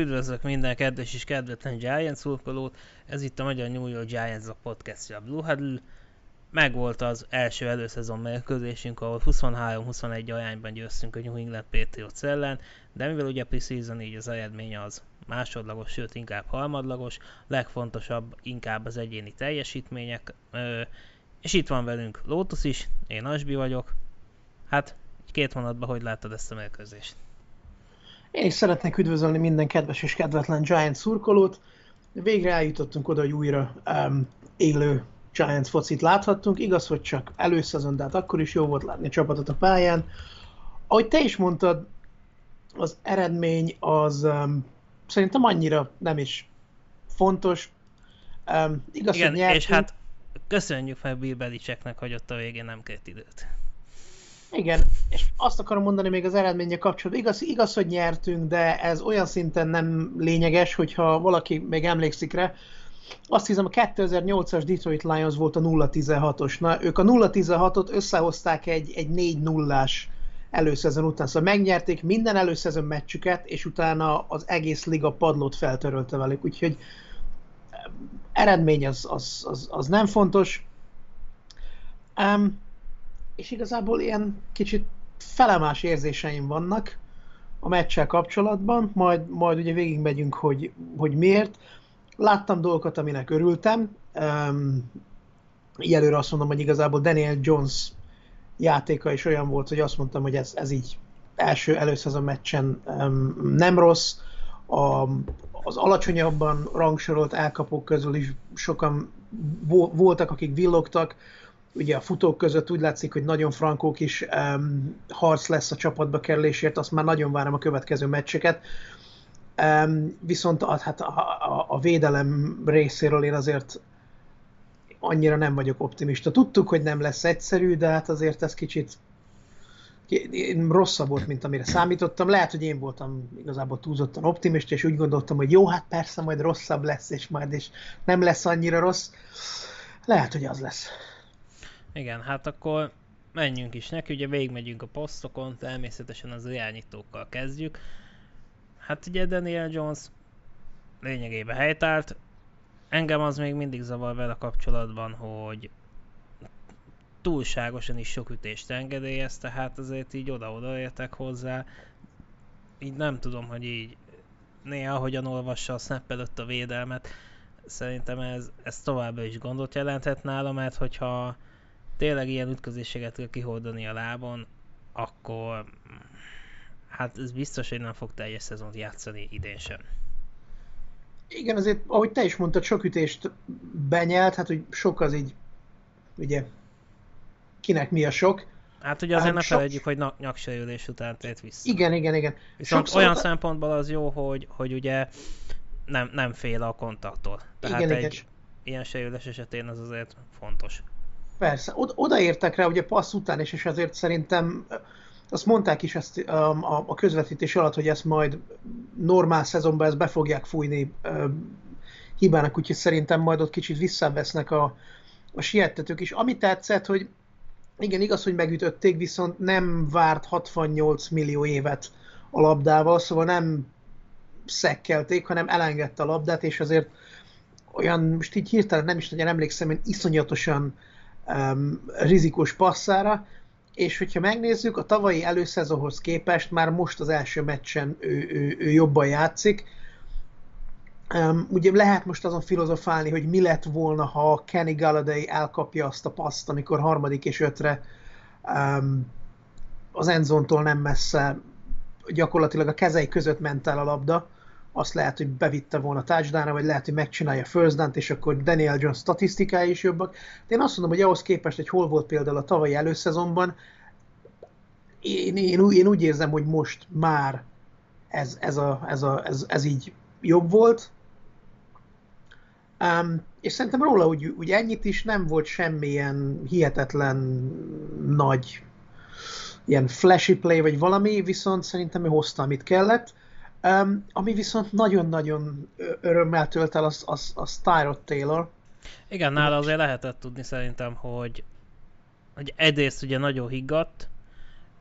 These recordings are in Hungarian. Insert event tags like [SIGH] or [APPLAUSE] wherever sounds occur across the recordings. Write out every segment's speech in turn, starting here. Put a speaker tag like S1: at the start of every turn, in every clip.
S1: Üdvözlök minden kedves és kedvetlen Giants szurkolót, ez itt a Magyar New York Giants a podcastja, a Blue Huddle. Megvolt az első előszezon mérkőzésünk, ahol 23-21 arányban győztünk a New England Patriots ellen, de mivel ugye preseason így az eredmény az másodlagos, sőt inkább harmadlagos, legfontosabb inkább az egyéni teljesítmények, és itt van velünk Lotus is, én Asbi vagyok. Hát, két mondatban hogy láttad ezt a mérkőzést?
S2: Én is szeretnék üdvözölni minden kedves és kedvetlen Giants szurkolót. Végre eljutottunk oda, hogy újra um, élő Giants focit láthattunk. Igaz, hogy csak előszezon, de hát akkor is jó volt látni a csapatot a pályán. Ahogy te is mondtad, az eredmény az um, szerintem annyira nem is fontos.
S1: Um, igaz, Igen, hogy nyertünk. és hát köszönjük meg Bill Belichicknek, hogy ott a végén nem kért időt.
S2: Igen, és azt akarom mondani még az eredménye kapcsolatban. Igaz, igaz, hogy nyertünk, de ez olyan szinten nem lényeges, hogyha valaki még emlékszik rá. Azt hiszem a 2008-as Detroit Lions volt a 0-16-os. Na, ők a 0-16-ot összehozták egy, egy 4-0-ás előszezon után. Szóval megnyerték minden előszezon meccsüket, és utána az egész liga padlót feltörölte velük. Úgyhogy eredmény az, az, az, az nem fontos. Um, és igazából ilyen kicsit felemás érzéseim vannak a meccsel kapcsolatban, majd, majd ugye végigmegyünk, hogy, hogy miért. Láttam dolgokat, aminek örültem. Um, előre azt mondom, hogy igazából Daniel Jones játéka is olyan volt, hogy azt mondtam, hogy ez, ez így első először a meccsen um, nem rossz. A, az alacsonyabban rangsorolt elkapók közül is sokan vo- voltak, akik villogtak ugye a futók között úgy látszik, hogy nagyon frankók is um, harc lesz a csapatba kerülésért, azt már nagyon várom a következő meccseket. Um, viszont a, hát a, a, a védelem részéről én azért annyira nem vagyok optimista. Tudtuk, hogy nem lesz egyszerű, de hát azért ez kicsit rosszabb volt, mint amire számítottam. Lehet, hogy én voltam igazából túlzottan optimista, és úgy gondoltam, hogy jó, hát persze majd rosszabb lesz, és majd is nem lesz annyira rossz. Lehet, hogy az lesz.
S1: Igen, hát akkor menjünk is neki, ugye végigmegyünk a posztokon, természetesen az irányítókkal kezdjük. Hát ugye Daniel Jones lényegében helytált, engem az még mindig zavar vele kapcsolatban, hogy túlságosan is sok ütést engedélyez, tehát azért így oda-oda értek hozzá. Így nem tudom, hogy így néha hogyan olvassa a snap előtt a védelmet. Szerintem ez, ez továbbra is gondot jelenthet nála, mert hogyha tényleg ilyen ütközéseket kell kiholdani a lábon, akkor hát ez biztos, hogy nem fog teljes szezont játszani idén sem.
S2: Igen, azért, ahogy te is mondtad, sok ütést benyelt, hát hogy sok az így, ugye, kinek mi a sok.
S1: Hát ugye azért hát, ne sok... felejtjük, hogy nyaksérülés után tért vissza.
S2: Igen, igen, igen.
S1: Viszont Sokszor... olyan szempontból az jó, hogy, hogy ugye nem, nem fél a kontaktól. Tehát igen, egy igen. ilyen sérülés esetén az azért fontos.
S2: Persze, oda, odaértek rá ugye passz után is, és azért szerintem azt mondták is ezt a, a közvetítés alatt, hogy ezt majd normál szezonban ezt be fogják fújni hibának, úgyhogy szerintem majd ott kicsit visszavesznek a, a siettetők is. Ami tetszett, hogy igen, igaz, hogy megütötték, viszont nem várt 68 millió évet a labdával, szóval nem szekkelték, hanem elengedte a labdát, és azért olyan, most így hirtelen nem is nagyon emlékszem, hogy iszonyatosan um, rizikós passzára, és hogyha megnézzük, a tavalyi előszezonhoz képest már most az első meccsen ő, ő, ő jobban játszik. Um, ugye lehet most azon filozofálni, hogy mi lett volna, ha Kenny Galladay elkapja azt a paszt, amikor harmadik és ötre um, az enzontól nem messze, gyakorlatilag a kezei között ment el a labda, azt lehet, hogy bevitte volna touchdown vagy lehet, hogy megcsinálja first down és akkor Daniel Jones statisztikái is jobbak. De én azt mondom, hogy ahhoz képest, hogy hol volt például a tavalyi előszezonban, én, én, én úgy érzem, hogy most már ez, ez, a, ez, a, ez, ez így jobb volt. Um, és szerintem róla úgy, úgy ennyit is nem volt semmilyen hihetetlen nagy ilyen flashy play vagy valami, viszont szerintem ő hozta, amit kellett. Um, ami viszont nagyon-nagyon örömmel tölt el, az, az, az Tyrod Taylor.
S1: Igen, nála azért lehetett tudni szerintem, hogy, hogy egyrészt ugye nagyon higgadt,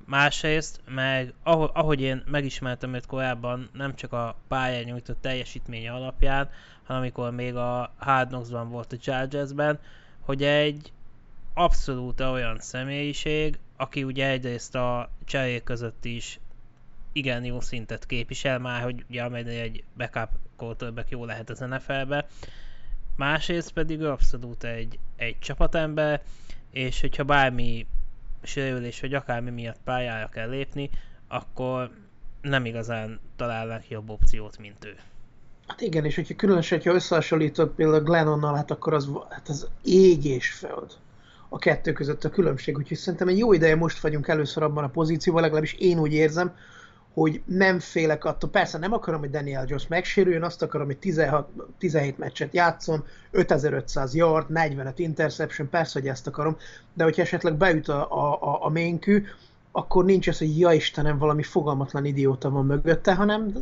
S1: Másrészt, meg ahogy én megismertem őt korábban, nem csak a pályán nyújtott teljesítménye alapján, hanem amikor még a Hard Knocks-ban volt a Chargers-ben, hogy egy abszolút olyan személyiség, aki ugye egyrészt a cserék között is igen jó szintet képvisel már, hogy ugye amelynél egy backup quarterback jó lehet az NFL-be. Másrészt pedig abszolút egy, egy csapatember, és hogyha bármi sérülés, vagy akármi miatt pályára kell lépni, akkor nem igazán találnak jobb opciót, mint ő.
S2: Hát igen, és hogyha különösen, ha összehasonlítod például Glennonnal, hát akkor az, hát az ég és föld a kettő között a különbség. Úgyhogy szerintem egy jó ideje most vagyunk először abban a pozícióban, legalábbis én úgy érzem, hogy nem félek attól. Persze nem akarom, hogy Daniel Jones megsérüljön, azt akarom, hogy 16, 17 meccset játszon, 5500 yard, 45 interception, persze, hogy ezt akarom, de hogyha esetleg beüt a, a, a ménkű, akkor nincs az, hogy ja Istenem, valami fogalmatlan idióta van mögötte, hanem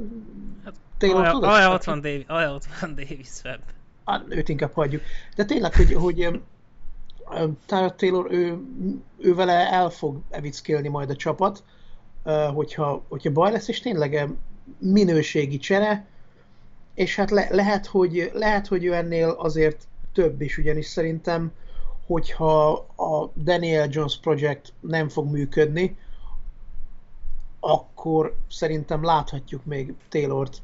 S1: hát, Taylor tudod? Olyan ott van Davis, olyan ott van Davis Webb.
S2: Hát, őt inkább hagyjuk. De tényleg, hogy, hogy Tyler Taylor, ő, ő vele el fog evickélni majd a csapat, hogyha, hogyha baj lesz, és tényleg minőségi csere, és hát le, lehet, hogy, lehet, hogy ő ennél azért több is, ugyanis szerintem, hogyha a Daniel Jones Project nem fog működni, akkor szerintem láthatjuk még Taylort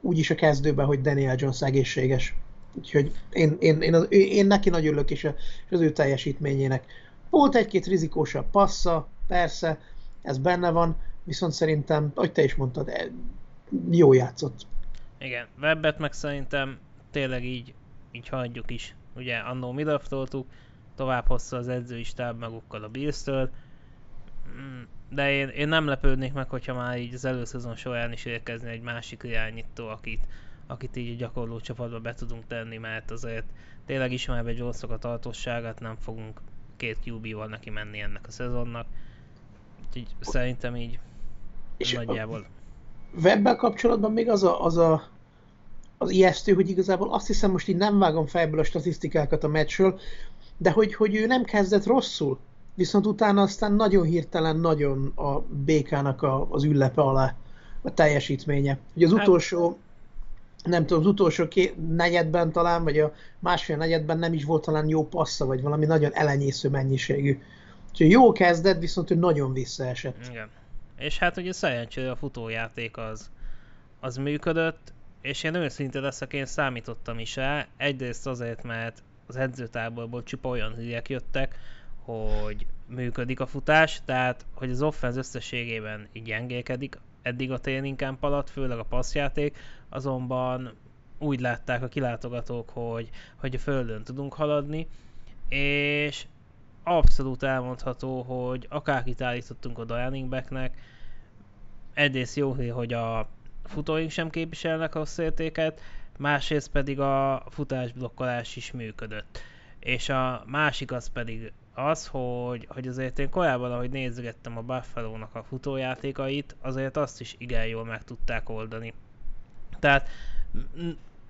S2: úgyis a kezdőben, hogy Daniel Jones egészséges. Úgyhogy én, én, én, én, én neki nagyon örülök, és, az ő teljesítményének. Volt egy-két rizikósabb passza, persze, ez benne van, viszont szerintem, ahogy te is mondtad, e, jó játszott.
S1: Igen, Webbet meg szerintem tényleg így, így hagyjuk is. Ugye annó mi tovább hozta az edzői stáb magukkal a bills mm, de én, én nem lepődnék meg, hogyha már így az előszezon során is érkezni egy másik irányító, akit, akit így a gyakorló csapatba be tudunk tenni, mert azért tényleg ismerve Jones-ok a tartosságát nem fogunk két QB-val neki menni ennek a szezonnak így szerintem így és nagyjából.
S2: Webbel kapcsolatban még az a, az a az ijesztő, hogy igazából azt hiszem most így nem vágom fejből a statisztikákat a meccsről, de hogy, hogy ő nem kezdett rosszul, viszont utána aztán nagyon hirtelen, nagyon a békának a, az üllepe alá a teljesítménye. Hogy az hát- utolsó, nem tudom, az utolsó két negyedben talán, vagy a másfél negyedben nem is volt talán jó passza, vagy valami nagyon elenyésző mennyiségű Úgyhogy jó kezdett, viszont ő nagyon visszaesett.
S1: Igen. És hát ugye szerencsére a futójáték az, az működött, és én őszinte leszek, én számítottam is rá. Egyrészt azért, mert az edzőtáborból csupa olyan hülyek jöttek, hogy működik a futás, tehát hogy az offense összességében így gyengélkedik, eddig a training camp alatt, főleg a passzjáték, azonban úgy látták a kilátogatók, hogy, hogy a földön tudunk haladni, és abszolút elmondható, hogy akárkit állítottunk a running backnek, egyrészt jó, hogy a futóink sem képviselnek rossz értéket, másrészt pedig a futásblokkolás is működött. És a másik az pedig az, hogy, hogy azért én korábban, ahogy nézgettem a Buffalo-nak a futójátékait, azért azt is igen jól meg tudták oldani. Tehát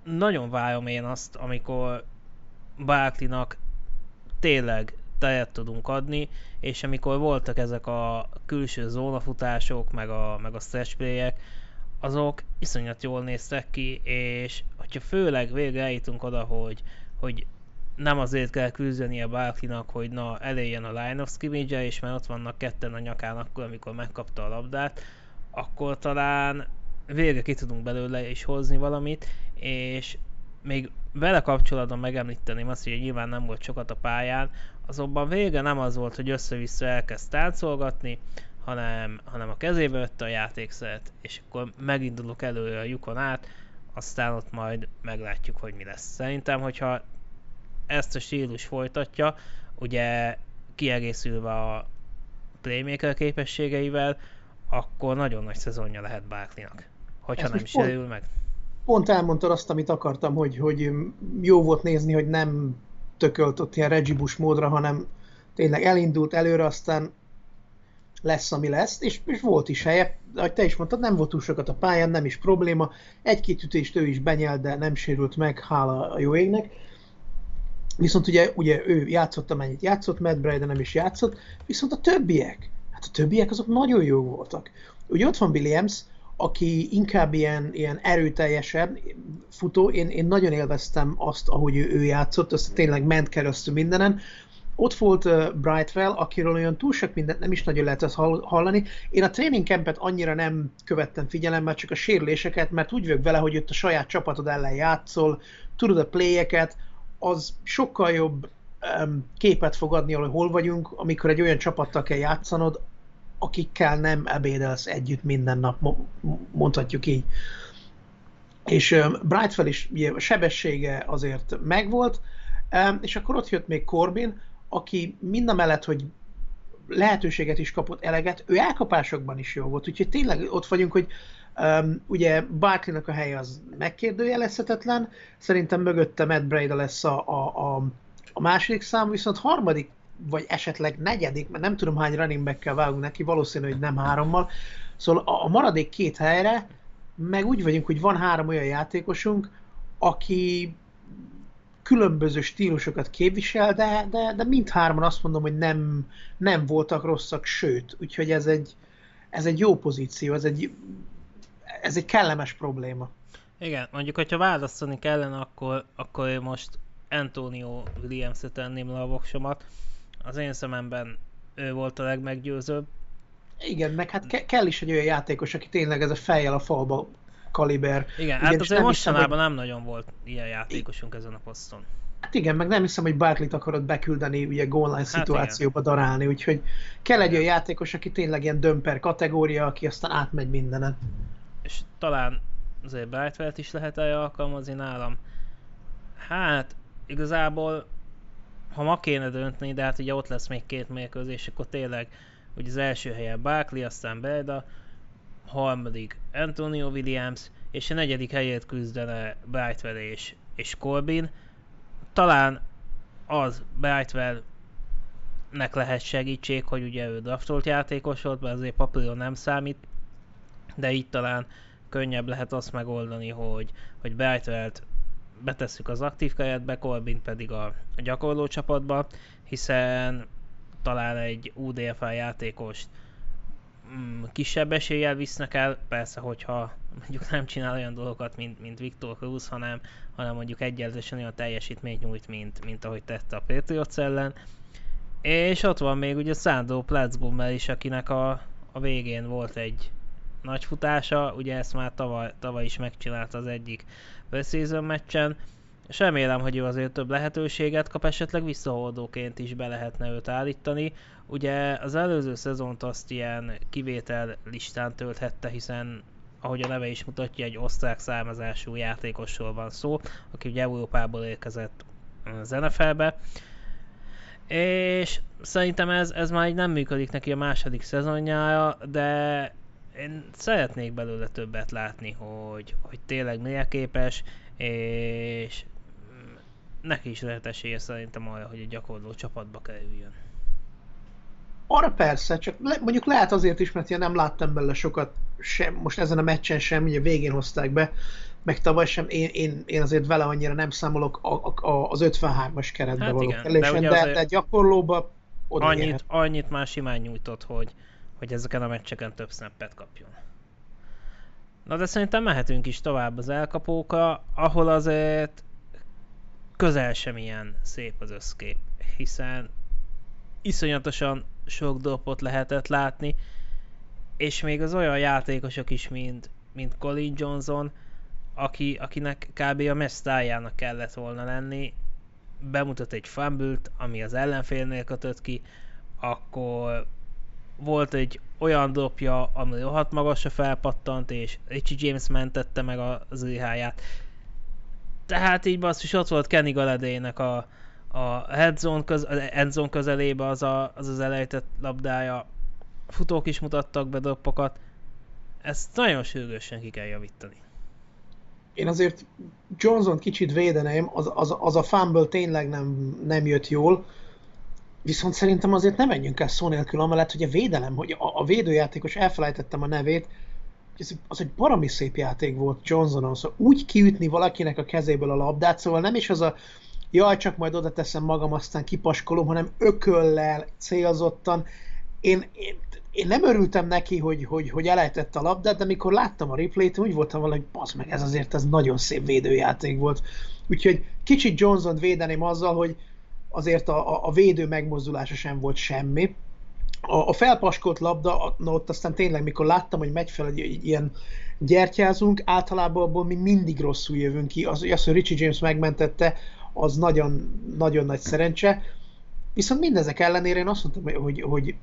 S1: nagyon várom én azt, amikor Barkley-nak tényleg tejet tudunk adni, és amikor voltak ezek a külső zónafutások, meg a, meg a stretch play azok iszonyat jól néztek ki, és hogyha főleg végre eljutunk oda, hogy, hogy nem azért kell küzdeni a Barkley-nak, hogy na elérjen a line of scrimmage és már ott vannak ketten a nyakán akkor, amikor megkapta a labdát, akkor talán végre ki tudunk belőle is hozni valamit, és még vele kapcsolatban megemlíteném azt, hogy nyilván nem volt sokat a pályán, azonban vége nem az volt, hogy össze-vissza elkezd táncolgatni, hanem, hanem a kezébe vette a játékszert, és akkor megindulok előre a lyukon át, aztán ott majd meglátjuk, hogy mi lesz. Szerintem, hogyha ezt a stílus folytatja, ugye kiegészülve a playmaker képességeivel, akkor nagyon nagy szezonja lehet Barkley-nak, hogyha Ez nem is pont, meg.
S2: Pont elmondtad azt, amit akartam, hogy, hogy jó volt nézni, hogy nem tökölt ott ilyen Reggie Bush módra, hanem tényleg elindult előre, aztán lesz, ami lesz, és, és volt is helye, ahogy te is mondtad, nem volt túl sokat a pályán, nem is probléma, egy-két ütést ő is benyelt, de nem sérült meg, hála a jó égnek. Viszont ugye, ugye ő játszott, amennyit játszott, Matt Brady nem is játszott, viszont a többiek, Hát a többiek azok nagyon jó voltak. Ugye ott van Williams, aki inkább ilyen, ilyen erőteljesebb futó, én, én nagyon élveztem azt, ahogy ő, ő játszott, azt tényleg ment keresztül mindenen. Ott volt Brightwell, akiről olyan túl sok mindent nem is nagyon lehet ezt hallani. Én a training campet annyira nem követtem figyelemmel, csak a sérüléseket, mert úgy vagyok vele, hogy ott a saját csapatod ellen játszol, tudod a playeket, az sokkal jobb képet fog adni, hogy hol vagyunk, amikor egy olyan csapattal kell játszanod, akikkel nem ebédelsz együtt minden nap, mondhatjuk így. És um, Brightfell is sebessége azért megvolt, és akkor ott jött még Corbin, aki mind a mellett, hogy lehetőséget is kapott eleget, ő elkapásokban is jó volt, úgyhogy tényleg ott vagyunk, hogy um, ugye Barkley-nak a helye az megkérdőjelezhetetlen, szerintem mögötte Matt Breda lesz a, a, a, a második szám, viszont harmadik vagy esetleg negyedik, mert nem tudom hány running back-kel vágunk neki, valószínű, hogy nem hárommal. Szóval a, maradék két helyre meg úgy vagyunk, hogy van három olyan játékosunk, aki különböző stílusokat képvisel, de, de, de mindhárman azt mondom, hogy nem, nem voltak rosszak, sőt, úgyhogy ez egy, ez egy jó pozíció, ez egy, ez egy kellemes probléma.
S1: Igen, mondjuk, hogyha választani kellene, akkor, akkor én most Antonio Williams-et tenném le a voksomat. Az én szememben ő volt a legmeggyőzőbb.
S2: Igen, meg hát ke- kell is egy olyan játékos, aki tényleg ez a fejjel a falba kaliber.
S1: Igen, hát azért nem mostanában hiszem, hogy... nem nagyon volt ilyen játékosunk ezen a poszton.
S2: Hát igen, meg nem hiszem, hogy Bartley-t akarod beküldeni ugye goal hát szituációba igen. darálni, úgyhogy kell egy olyan játékos, aki tényleg ilyen dömper kategória, aki aztán átmegy mindenen.
S1: És talán azért Brightwell-t is lehet -e alkalmazni nálam. Hát, igazából ha ma kéne dönteni, de hát ugye ott lesz még két mérkőzés, akkor tényleg ugye az első helyen Barkley, aztán Belda, harmadik Antonio Williams, és a negyedik helyét küzdene Brightwell és, és Corbin. Talán az Brightwell nek lehet segítség, hogy ugye ő draftolt játékos volt, mert azért papíron nem számít, de itt talán könnyebb lehet azt megoldani, hogy, hogy Brightwell-t betesszük az aktív keretbe, Corbin pedig a, gyakorló csapatba, hiszen talán egy UDFA játékost mm, kisebb eséllyel visznek el, persze, hogyha mondjuk nem csinál olyan dolgokat, mint, mint Viktor Cruz, hanem, hanem mondjuk egyenlősen olyan teljesítményt nyújt, mint, mint ahogy tette a Patriots ellen. És ott van még ugye Szándó Platzbummer is, akinek a, a végén volt egy nagy futása, ugye ezt már tavaly, tavaly is megcsinálta az egyik preseason meccsen, és remélem, hogy ő azért több lehetőséget kap, esetleg visszahordóként is be lehetne őt állítani. Ugye az előző szezont azt ilyen kivétel listán tölthette, hiszen ahogy a neve is mutatja, egy osztrák származású játékosról van szó, aki ugye Európából érkezett az. És szerintem ez, ez már így nem működik neki a második szezonjára, de én szeretnék belőle többet látni, hogy, hogy tényleg milyen képes, és neki is lehet esélye szerintem arra, hogy egy gyakorló csapatba kerüljön.
S2: Arra persze, csak le, mondjuk lehet azért is, mert én nem láttam belőle sokat, sem, most ezen a meccsen sem, ugye végén hozták be, meg tavaly sem, én, én, én azért vele annyira nem számolok a, a, az 53-as keretbe hát való igen, de, de, de gyakorlóba
S1: oda annyit, annyit már simán nyújtott, hogy, hogy ezeken a meccseken több snappet kapjon. Na de szerintem mehetünk is tovább az elkapókra, ahol azért közel sem ilyen szép az összkép, hiszen iszonyatosan sok dopot lehetett látni, és még az olyan játékosok is, mint, mint Colin Johnson, aki, akinek kb. a mesztájának kellett volna lenni, bemutat egy fumble ami az ellenfélnél kötött ki, akkor volt egy olyan dopja, ami rohadt magasra felpattant, és Richie James mentette meg az IH-ját. Tehát így basszus, ott volt Kenny Galadének a, a headzone, köz, endzone közelébe az, a, az az elejtett labdája. Futók is mutattak be doppokat. Ezt nagyon sürgősen ki kell javítani.
S2: Én azért Johnson kicsit védeném, az, az, az a fumble tényleg nem, nem jött jól, Viszont szerintem azért nem menjünk el szó nélkül amellett, hogy a védelem, hogy a, a védőjátékos, elfelejtettem a nevét, az, az egy baromi szép játék volt Johnsonon, szóval úgy kiütni valakinek a kezéből a labdát, szóval nem is az a jaj, csak majd oda teszem magam, aztán kipaskolom, hanem ököllel, célzottan, én, én, én nem örültem neki, hogy, hogy, hogy elejtette a labdát, de amikor láttam a replayt, úgy voltam valahogy, hogy meg, ez azért ez nagyon szép védőjáték volt. Úgyhogy kicsit Johnson védeném azzal, hogy azért a, a védő megmozdulása sem volt semmi. A, a felpaskolt labda, na ott aztán tényleg, mikor láttam, hogy megy fel egy, egy ilyen gyertyázunk, általában abból mi mindig rosszul jövünk ki. Az, az hogy Richie James megmentette, az nagyon, nagyon nagy szerencse. Viszont mindezek ellenére én azt mondtam, hogy, hogy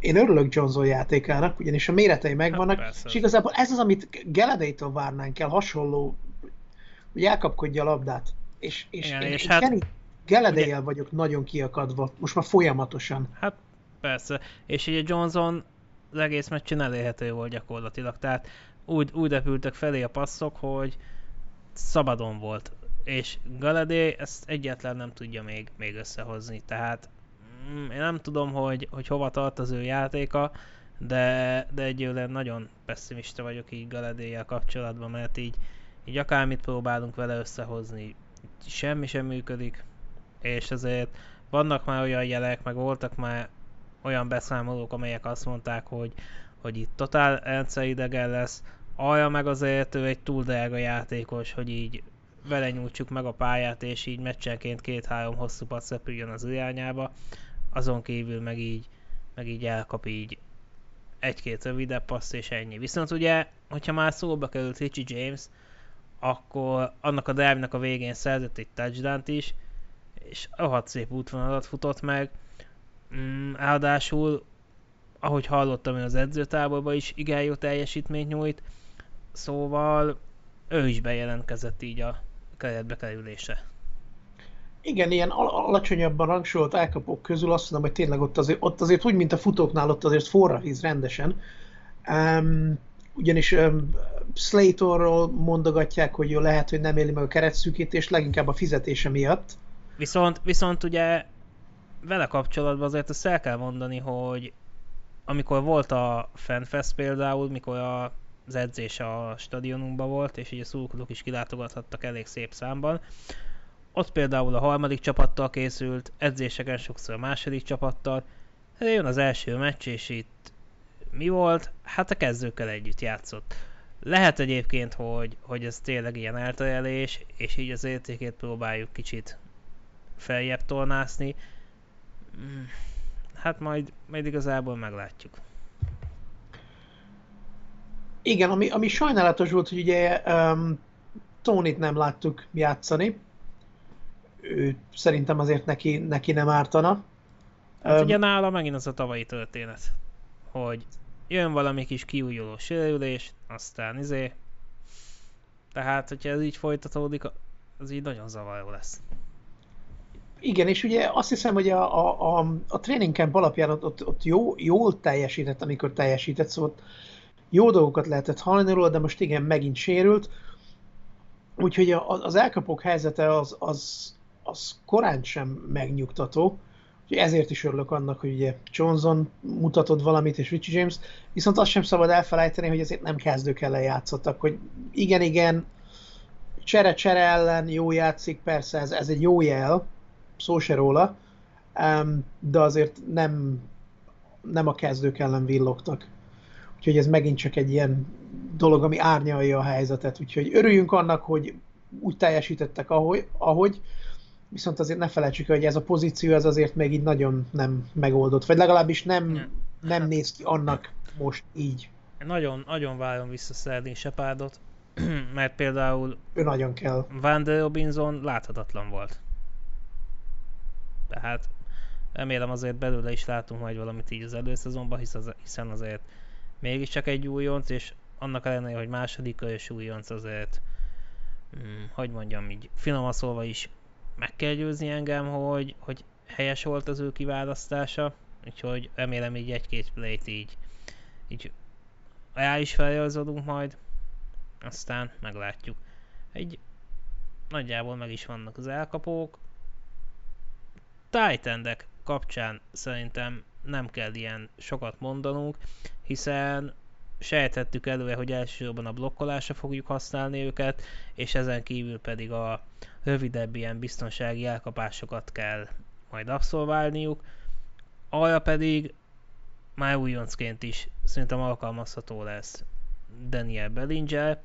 S2: én örülök Johnson játékának, ugyanis a méretei megvannak, hát és igazából ez az, amit Galladay-től várnánk el, hasonló, hogy elkapkodja a labdát. És, és Igen, én, és én hát, Galladay vagyok nagyon kiakadva, most már folyamatosan.
S1: Hát persze, és ugye Johnson az egész meccsen elérhető volt gyakorlatilag, tehát úgy, úgy repültek felé a passzok, hogy szabadon volt, és Galadé ezt egyetlen nem tudja még, még összehozni, tehát mm, én nem tudom, hogy, hogy hova tart az ő játéka, de, de egyőle nagyon pessimista vagyok így Galadéjel kapcsolatban, mert így, így akármit próbálunk vele összehozni, semmi sem működik, és ezért vannak már olyan jelek, meg voltak már olyan beszámolók, amelyek azt mondták, hogy, hogy itt totál idegen lesz, alja meg azért ő egy túl drága játékos, hogy így vele nyújtsuk meg a pályát, és így meccsenként két-három hosszú passz az irányába, azon kívül meg így, meg így elkap így egy-két rövidebb passz, és ennyi. Viszont ugye, hogyha már szóba került Richie James, akkor annak a drive a végén szerzett egy touchdown is, és rohadt szép útvonalat futott meg. Mm, ráadásul, ahogy hallottam én az edzőtáborban is, igen jó teljesítményt nyújt, szóval ő is bejelentkezett így a keretbe kerülése.
S2: Igen, ilyen al- alacsonyabban rangsolt elkapók közül azt mondom, hogy tényleg ott azért, ott azért úgy, mint a futóknál, ott azért forra víz rendesen. Um, ugyanis um, Slatorról mondogatják, hogy jó, lehet, hogy nem éli meg a keretszűkítést, leginkább a fizetése miatt.
S1: Viszont, viszont ugye vele kapcsolatban azért azt el kell mondani, hogy amikor volt a Fanfest például, mikor a az edzés a stadionunkban volt, és így a szurkolók is kilátogathattak elég szép számban. Ott például a harmadik csapattal készült, edzéseken sokszor a második csapattal. Jön az első meccs, és itt mi volt? Hát a kezdőkkel együtt játszott. Lehet egyébként, hogy, hogy ez tényleg ilyen elterelés, és így az értékét próbáljuk kicsit feljebb tornászni. Hmm, hát majd, majd igazából meglátjuk.
S2: Igen, ami, ami sajnálatos volt, hogy ugye um, Tony-t nem láttuk játszani. Ő szerintem azért neki, neki nem ártana.
S1: Hát um, ugye nála megint az a tavalyi történet, hogy jön valami kis kiújuló sérülés, aztán izé. Tehát, hogyha ez így folytatódik, az így nagyon zavaró lesz.
S2: Igen, és ugye azt hiszem, hogy a, a, a, a training camp alapján ott, ott, ott jó, jól teljesített, amikor teljesített, szóval jó dolgokat lehetett hallani róla, de most igen, megint sérült. Úgyhogy az elkapók helyzete az, az, az korán sem megnyugtató. Úgyhogy ezért is örülök annak, hogy ugye Johnson mutatott valamit, és Richie James, viszont azt sem szabad elfelejteni, hogy ezért nem kezdők ellen játszottak, hogy igen, igen, csere-csere ellen jó játszik, persze ez, ez egy jó jel, szó se róla, de azért nem, nem a kezdők ellen villogtak. Úgyhogy ez megint csak egy ilyen dolog, ami árnyalja a helyzetet. Úgyhogy örüljünk annak, hogy úgy teljesítettek, ahogy, ahogy viszont azért ne felejtsük, hogy ez a pozíció ez azért még így nagyon nem megoldott, vagy legalábbis nem, nem hát, néz ki annak most így.
S1: Nagyon, nagyon várom vissza Szerdin Sepárdot, [CLEARS THROAT] mert például
S2: ő nagyon kell.
S1: Van der Robinson láthatatlan volt. Tehát remélem azért belőle is látunk majd valamit így az előszezonban, hiszen azért mégiscsak egy újonc, és annak ellenére, hogy második körös újonc azért, hm, hogy mondjam így, finoman szólva is meg kell győzni engem, hogy, hogy helyes volt az ő kiválasztása, úgyhogy remélem így egy-két play így, így rá is feljelződünk majd, aztán meglátjuk. Egy nagyjából meg is vannak az elkapók. Titan kapcsán szerintem nem kell ilyen sokat mondanunk, hiszen sejthettük előre, hogy elsősorban a blokkolásra fogjuk használni őket, és ezen kívül pedig a rövidebb ilyen biztonsági elkapásokat kell majd abszolválniuk. Arra pedig már újoncként is szerintem alkalmazható lesz Daniel Bellinger.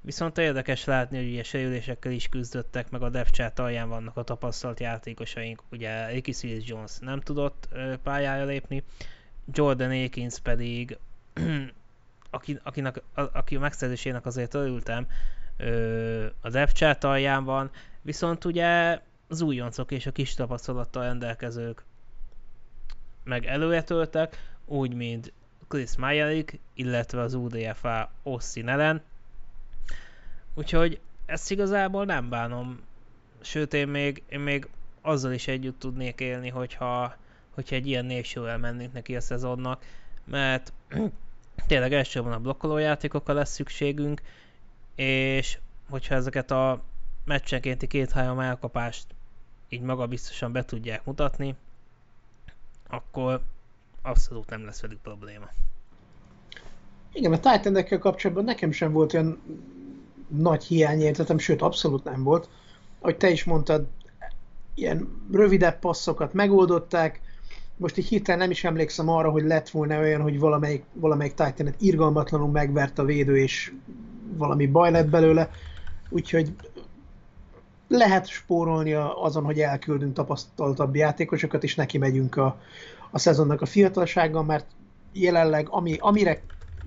S1: Viszont érdekes látni, hogy ilyen sérülésekkel is küzdöttek, meg a depth chart alján vannak a tapasztalt játékosaink. Ugye Ricky Jones nem tudott pályára lépni, Jordan Akins pedig, [CLEARS THROAT] aki, akinek, a, aki a megszerzésének azért örültem, a depth chart alján van, viszont ugye az újoncok és a kis tapasztalattal rendelkezők meg előretöltek, úgy, mint Chris Meyerik, illetve az UDFA Austin Ellen. Úgyhogy ezt igazából nem bánom. Sőt, én még, én még azzal is együtt tudnék élni, hogyha, hogyha egy ilyen névsővel mennénk neki a szezonnak, mert [CLEARS THROAT] tényleg elsősorban a blokkoló játékokkal lesz szükségünk, és hogyha ezeket a meccsenkénti két-három elkapást így maga biztosan be tudják mutatni, akkor abszolút nem lesz velük probléma.
S2: Igen, a titan kapcsolatban nekem sem volt olyan nagy hiányérzetem, sőt abszolút nem volt. Ahogy te is mondtad, ilyen rövidebb passzokat megoldották, most így hirtelen nem is emlékszem arra, hogy lett volna olyan, hogy valamelyik, valamelyik titan irgalmatlanul megvert a védő, és valami baj lett belőle, úgyhogy lehet spórolni azon, hogy elküldünk tapasztaltabb játékosokat, és neki megyünk a, a szezonnak a fiatalsággal, mert jelenleg ami, amire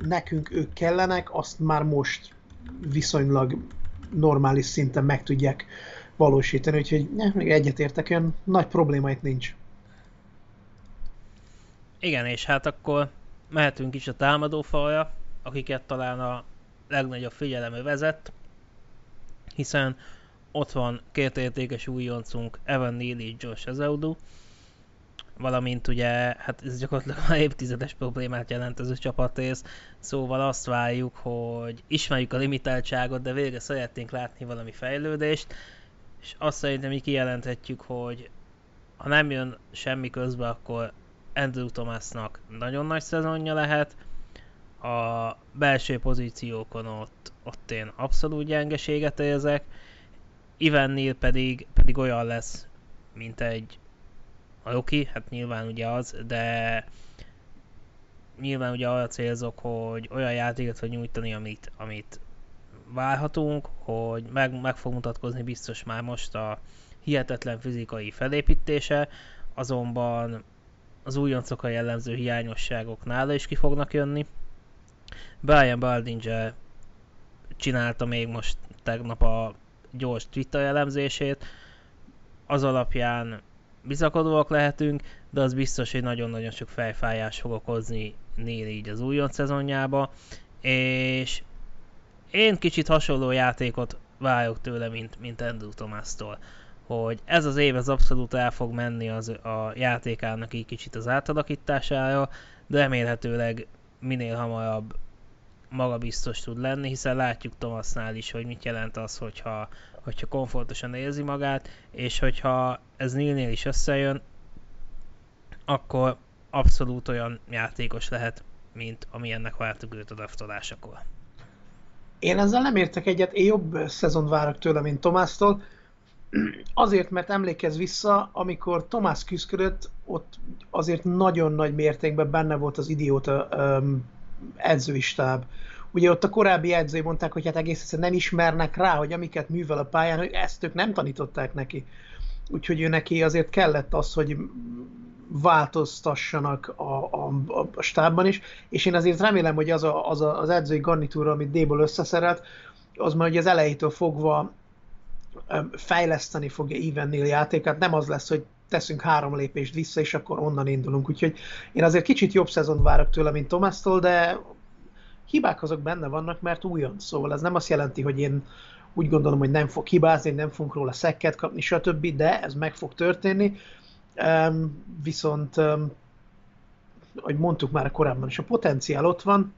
S2: nekünk ők kellenek, azt már most viszonylag normális szinten meg tudják valósítani, úgyhogy ne, még egyetértek, olyan nagy probléma itt nincs.
S1: Igen, és hát akkor mehetünk is a támadófalra, akiket talán a legnagyobb figyelem vezet, hiszen ott van két értékes újoncunk, Evan Neely, Josh Ezeudu, valamint ugye, hát ez gyakorlatilag már évtizedes problémát jelent az ő csapatész, szóval azt várjuk, hogy ismerjük a limitáltságot, de végre szeretnénk látni valami fejlődést, és azt szerintem így kijelenthetjük, hogy ha nem jön semmi közbe, akkor Andrew Thomasnak nagyon nagy szezonja lehet, a belső pozíciókon ott, ott én abszolút gyengeséget érzek, Ivan Neil pedig, pedig olyan lesz, mint egy a Loki, hát nyilván ugye az, de nyilván ugye arra célzok, hogy olyan játékot fog nyújtani, amit, amit várhatunk, hogy meg, meg fog mutatkozni biztos már most a hihetetlen fizikai felépítése, azonban az újoncok a jellemző hiányosságok nála is ki fognak jönni. Brian Baldinger csinálta még most tegnap a gyors Twitter elemzését, az alapján bizakodóak lehetünk, de az biztos, hogy nagyon-nagyon sok fejfájás fog okozni Nél így az újonc szezonjába, és én kicsit hasonló játékot várok tőle, mint, mint Andrew Thomas-tól hogy ez az év az abszolút el fog menni az, a játékának egy kicsit az átalakítására, de remélhetőleg minél hamarabb magabiztos tud lenni, hiszen látjuk Thomasnál is, hogy mit jelent az, hogyha, hogyha komfortosan érzi magát, és hogyha ez Nilnél is összejön, akkor abszolút olyan játékos lehet, mint amilyennek vártuk őt a draftolásakor.
S2: Én ezzel nem értek egyet, én jobb szezon várok tőle, mint Tomásztól. Azért, mert emlékez vissza, amikor Tomás küzdött, ott azért nagyon nagy mértékben benne volt az idióta um, edzői. Ugye ott a korábbi edzői mondták, hogy hát egész egyszerűen nem ismernek rá, hogy amiket művel a pályán, hogy ezt ők nem tanították neki. Úgyhogy ő neki azért kellett az, hogy változtassanak a, a, a stábban is, és én azért remélem, hogy az a, az, a, az edzői garnitúra, amit Déből összeszerelt, az majd az elejétől fogva fejleszteni fogja Evennél játékát, nem az lesz, hogy teszünk három lépést vissza, és akkor onnan indulunk. Úgyhogy én azért kicsit jobb szezon várok tőle, mint Tomasztól, de hibák azok benne vannak, mert újon. Szóval ez nem azt jelenti, hogy én úgy gondolom, hogy nem fog hibázni, nem fogunk róla szekket kapni, stb., de ez meg fog történni. Um, viszont, um, ahogy mondtuk már korábban is, a potenciál ott van,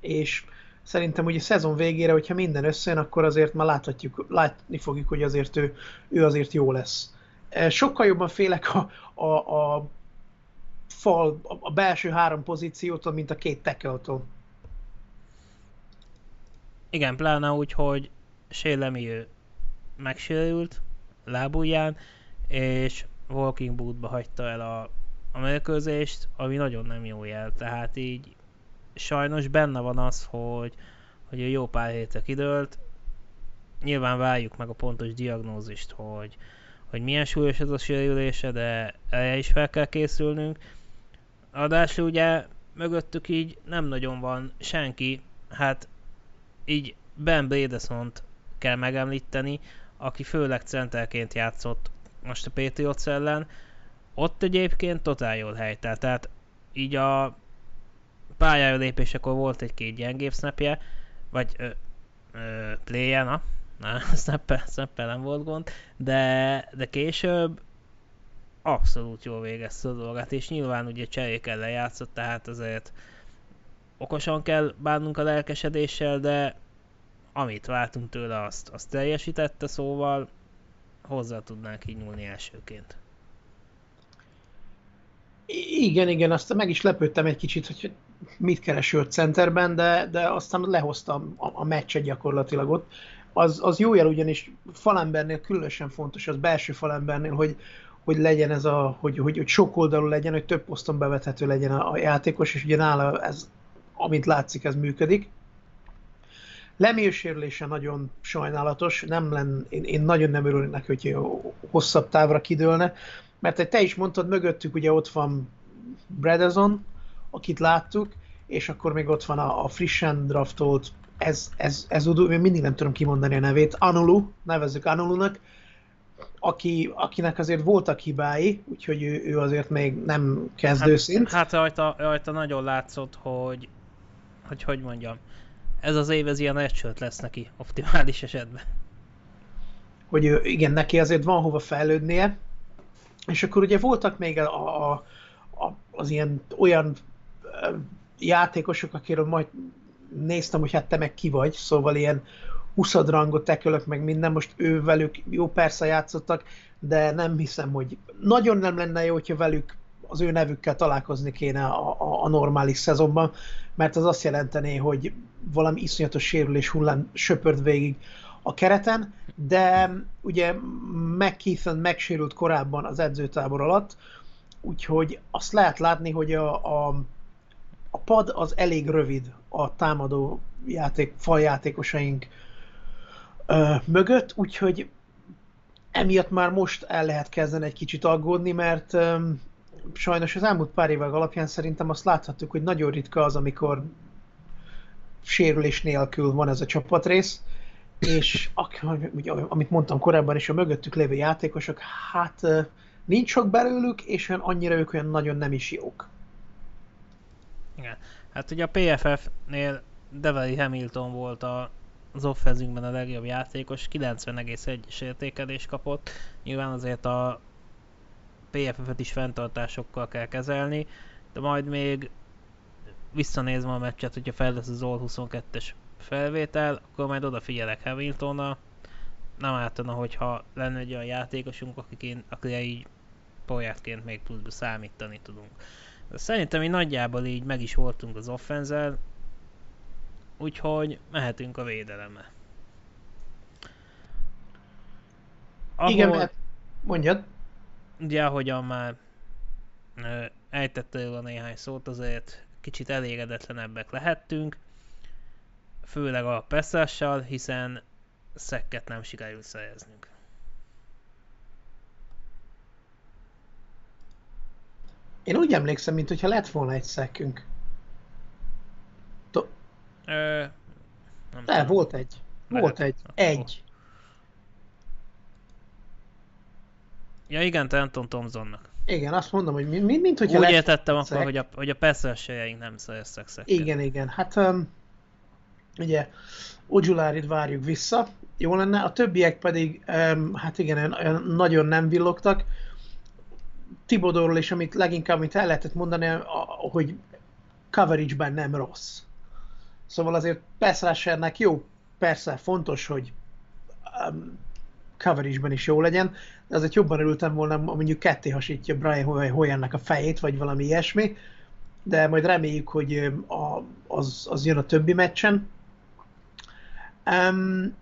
S2: és szerintem ugye a szezon végére, hogyha minden összejön, akkor azért már láthatjuk, látni fogjuk, hogy azért ő, ő azért jó lesz. Sokkal jobban félek a, a, a fal, a belső három pozíciótól, mint a két tekeltől.
S1: Igen, pláne úgy, hogy Sélemi megsérült lábujján, és Walking Bootba hagyta el a a mérkőzést, ami nagyon nem jó jel. Tehát így sajnos benne van az, hogy, hogy jó pár hétre kidőlt. Nyilván várjuk meg a pontos diagnózist, hogy, hogy milyen súlyos ez a sérülése, de erre is fel kell készülnünk. Adásul ugye mögöttük így nem nagyon van senki, hát így Ben bredesen kell megemlíteni, aki főleg centerként játszott most a Patriots ellen, ott egyébként totál jól helytelt, tehát így a pályára lépésekor volt egy-két gyengébb snapje, vagy ö, ö, play na, na [LAUGHS] snappel, snappel nem volt gond, de, de később abszolút jól végezte a dolgát, és nyilván ugye cserékkel lejátszott, tehát azért okosan kell bánnunk a lelkesedéssel, de amit vártunk tőle, azt, azt teljesítette, szóval hozzá tudnánk így nyúlni elsőként.
S2: Igen, igen, azt meg is lepődtem egy kicsit, hogy mit keres őt centerben, de, de aztán lehoztam a, a meccset gyakorlatilag ott. Az, az jó jel ugyanis falembernél különösen fontos, az belső falembernél, hogy, hogy legyen ez a, hogy, hogy, hogy sok oldalú legyen, hogy több poszton bevethető legyen a, a játékos, és ugye nála ez, amit látszik, ez működik. Lemélysérülése nagyon sajnálatos, nem len, én, én nagyon nem örülök neki, hogy hosszabb távra kidőlne, mert te is mondtad, mögöttük ugye ott van Bredezon, akit láttuk, és akkor még ott van a, a frissen draftolt, ez, ez, ez, ez én mindig nem tudom kimondani a nevét, Anulu, nevezzük Anulunak, aki, akinek azért voltak hibái, úgyhogy ő, ő azért még nem kezdőszint.
S1: Hát, hát rajta, rajta nagyon látszott, hogy hogy hogy mondjam, ez az év ez ilyen redshirt lesz neki optimális esetben.
S2: Hogy igen, neki azért van hova fejlődnie, és akkor ugye voltak még a, a, a, az ilyen olyan játékosok, akiről majd néztem, hogy hát te meg ki vagy, szóval ilyen 20 rangot tekölök meg minden, most ő velük jó persze játszottak, de nem hiszem, hogy nagyon nem lenne jó, hogyha velük az ő nevükkel találkozni kéne a, a, a normális szezonban, mert az azt jelentené, hogy valami iszonyatos sérülés hullám söpört végig a kereten, de ugye McKeithen megsérült korábban az edzőtábor alatt, úgyhogy azt lehet látni, hogy a, a, a pad az elég rövid a támadó játék, faljátékosaink ö, mögött, úgyhogy emiatt már most el lehet kezdeni egy kicsit aggódni, mert sajnos az elmúlt pár évek alapján szerintem azt láthattuk, hogy nagyon ritka az, amikor sérülés nélkül van ez a csapatrész, és amit mondtam korábban is, a mögöttük lévő játékosok, hát nincs sok belőlük, és olyan annyira ők olyan nagyon nem is jók.
S1: Igen. Hát ugye a PFF-nél Develi Hamilton volt a, az offenzünkben a legjobb játékos, 90,1-es értékelés kapott. Nyilván azért a PFF-et is fenntartásokkal kell kezelni, de majd még visszanézve a meccset, hogyha fel lesz az All 22-es felvétel, akkor majd odafigyelek Hamiltonna. Nem ártana, hogyha lenne egy olyan játékosunk, akikén, akire így polyátként még pluszba számítani tudunk. De szerintem így nagyjából így meg is voltunk az offenzel, úgyhogy mehetünk a védelemmel.
S2: Ahol, Igen, mert mondjad
S1: ugye ahogyan már ejtette a néhány szót, azért kicsit elégedetlenebbek lehettünk, főleg a Pessással, hiszen szekket nem sikerült szereznünk.
S2: Én úgy emlékszem, mintha lett volna egy szekkünk.
S1: To- Ö,
S2: nem De, volt egy. Volt egy. Egy.
S1: Ja igen, te Anton Thompsonnak.
S2: Igen, azt mondom, hogy mint, mint hogyha
S1: Úgy értettem akkor, hogy a, hogy a persze nem szereztek szekket.
S2: Igen, igen. Hát um, ugye Ogyulárit várjuk vissza, jó lenne, a többiek pedig, um, hát igen, nagyon nem villogtak. Tibodorról is, amit leginkább amit el lehetett mondani, hogy coverage-ben nem rossz. Szóval azért pass jó, persze fontos, hogy um, coverage-ben is jó legyen, de azért jobban örültem volna, mondjuk ketté hasítja Brian Hoyannek a fejét, vagy valami ilyesmi, de majd reméljük, hogy az, az jön a többi meccsen. Um,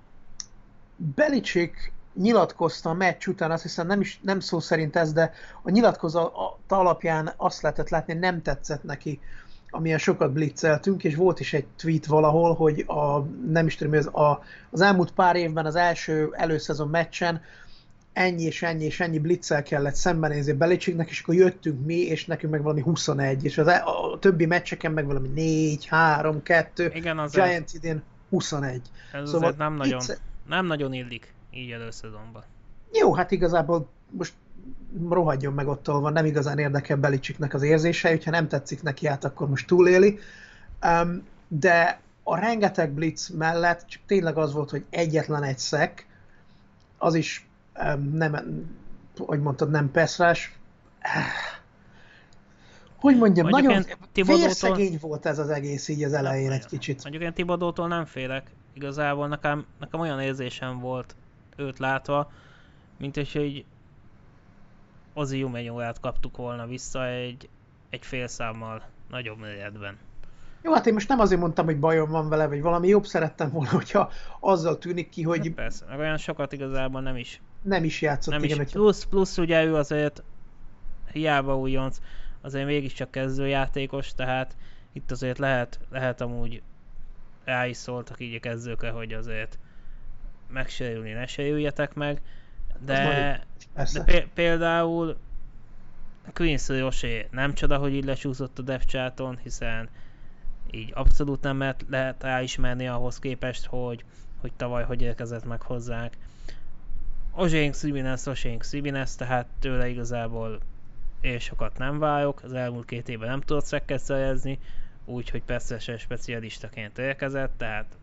S2: Belichick nyilatkozta a meccs után, azt hiszem nem, is, nem szó szerint ez, de a nyilatkozat alapján azt lehetett látni, nem tetszett neki, amilyen sokat blitzeltünk, és volt is egy tweet valahol, hogy a, nem is tudom, az, a, az elmúlt pár évben az első előszezon meccsen ennyi és ennyi és ennyi blitzel kellett szembenézni Belicsiknek, és akkor jöttünk mi, és nekünk meg valami 21, és az, e- a, a többi meccseken meg valami 4, 3, 2,
S1: Igen, az
S2: Giants idén 21.
S1: Ez szóval nem nagyon, itt... nem nagyon illik így előszezonban.
S2: Jó, hát igazából most rohadjon meg ott van, nem igazán érdekel Belicsiknek az érzése, hogyha nem tetszik neki át, akkor most túléli. Um, de a rengeteg blitz mellett csak tényleg az volt, hogy egyetlen egy szek, az is um, nem, hogy mondtad, nem peszrás. Hogy mondjam, Mondjuk nagyon vérszegény volt ez az egész így az elején egy kicsit.
S1: Mondjuk én Tibodótól nem félek. Igazából nekem, nekem olyan érzésem volt őt látva, mint hogy Ozzy Jumenyóját kaptuk volna vissza egy, egy fél számmal nagyobb méretben.
S2: Jó, hát én most nem azért mondtam, hogy bajom van vele, vagy valami jobb szerettem volna, hogyha azzal tűnik ki, hogy...
S1: Hát persze, meg olyan sokat igazából nem is.
S2: Nem is játszott,
S1: nem
S2: igen.
S1: Is. Plusz, plusz ugye ő azért hiába újonc, azért mégiscsak kezdőjátékos, tehát itt azért lehet, lehet amúgy rá is szóltak így a kezdőkre, hogy azért megsérülni ne sérüljetek meg, de, de például Quincy Roché nem csoda, hogy így lecsúszott a depth charton, hiszen így abszolút nem lehet, lehet ráismerni ahhoz képest, hogy, hogy tavaly hogy érkezett meg hozzánk. Ozsénk Szibinesz, Ozsénk Szibinesz, tehát tőle igazából én sokat nem várok, az elmúlt két évben nem tudott szekket szerezni, úgyhogy persze se specialistaként érkezett, tehát